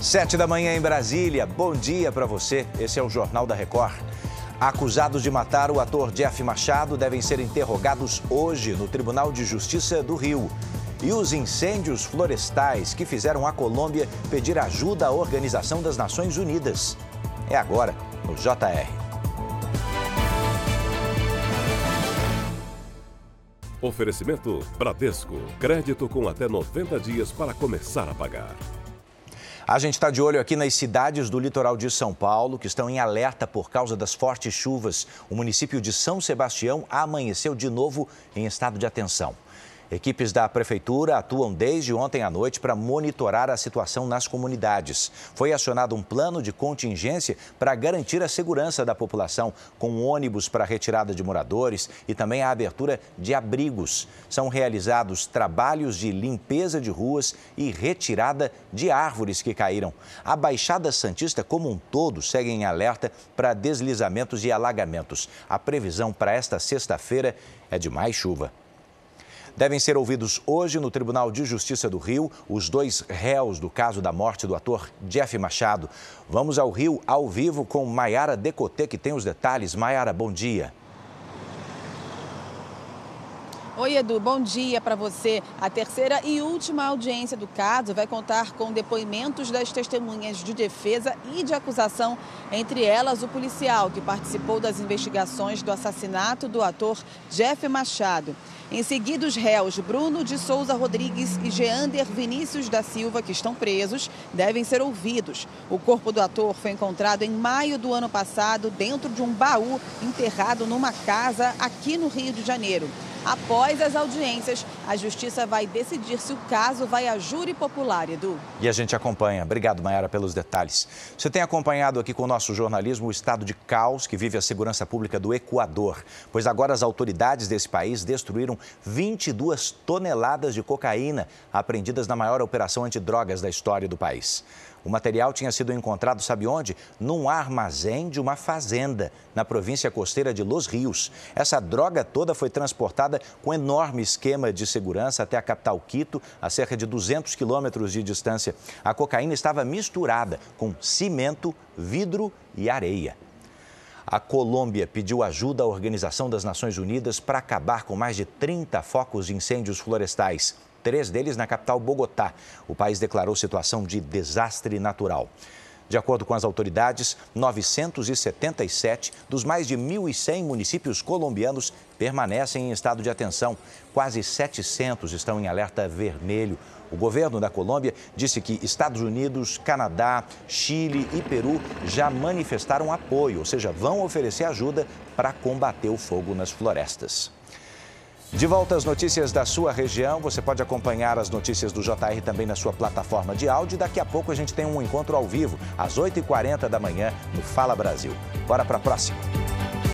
Sete da manhã em Brasília. Bom dia para você. Esse é o Jornal da Record. Acusados de matar o ator Jeff Machado devem ser interrogados hoje no Tribunal de Justiça do Rio. E os incêndios florestais que fizeram a Colômbia pedir ajuda à Organização das Nações Unidas. É agora, no JR. Oferecimento Bradesco. Crédito com até 90 dias para começar a pagar. A gente está de olho aqui nas cidades do litoral de São Paulo, que estão em alerta por causa das fortes chuvas. O município de São Sebastião amanheceu de novo em estado de atenção. Equipes da Prefeitura atuam desde ontem à noite para monitorar a situação nas comunidades. Foi acionado um plano de contingência para garantir a segurança da população, com ônibus para retirada de moradores e também a abertura de abrigos. São realizados trabalhos de limpeza de ruas e retirada de árvores que caíram. A Baixada Santista, como um todo, segue em alerta para deslizamentos e alagamentos. A previsão para esta sexta-feira é de mais chuva. Devem ser ouvidos hoje no Tribunal de Justiça do Rio os dois réus do caso da morte do ator Jeff Machado. Vamos ao Rio ao vivo com Maiara Decotê, que tem os detalhes. Maiara, bom dia. Oi, Edu, bom dia para você. A terceira e última audiência do caso vai contar com depoimentos das testemunhas de defesa e de acusação, entre elas o policial que participou das investigações do assassinato do ator Jeff Machado. Em seguida, os réus Bruno de Souza Rodrigues e Geander Vinícius da Silva, que estão presos, devem ser ouvidos. O corpo do ator foi encontrado em maio do ano passado dentro de um baú enterrado numa casa aqui no Rio de Janeiro. Após as audiências, a Justiça vai decidir se o caso vai a júri popular, Edu. E a gente acompanha. Obrigado, Mayara, pelos detalhes. Você tem acompanhado aqui com o nosso jornalismo o estado de caos que vive a segurança pública do Equador, pois agora as autoridades desse país destruíram 22 toneladas de cocaína apreendidas na maior operação antidrogas da história do país. O material tinha sido encontrado, sabe onde? Num armazém de uma fazenda, na província costeira de Los Rios. Essa droga toda foi transportada com enorme esquema de segurança até a capital Quito, a cerca de 200 quilômetros de distância. A cocaína estava misturada com cimento, vidro e areia. A Colômbia pediu ajuda à Organização das Nações Unidas para acabar com mais de 30 focos de incêndios florestais três deles na capital Bogotá. O país declarou situação de desastre natural. De acordo com as autoridades, 977 dos mais de 1.100 municípios colombianos permanecem em estado de atenção. Quase 700 estão em alerta vermelho. O governo da Colômbia disse que Estados Unidos, Canadá, Chile e Peru já manifestaram apoio, ou seja, vão oferecer ajuda para combater o fogo nas florestas. De volta às notícias da sua região, você pode acompanhar as notícias do JR também na sua plataforma de áudio. Daqui a pouco a gente tem um encontro ao vivo, às 8h40 da manhã, no Fala Brasil. Bora para a próxima.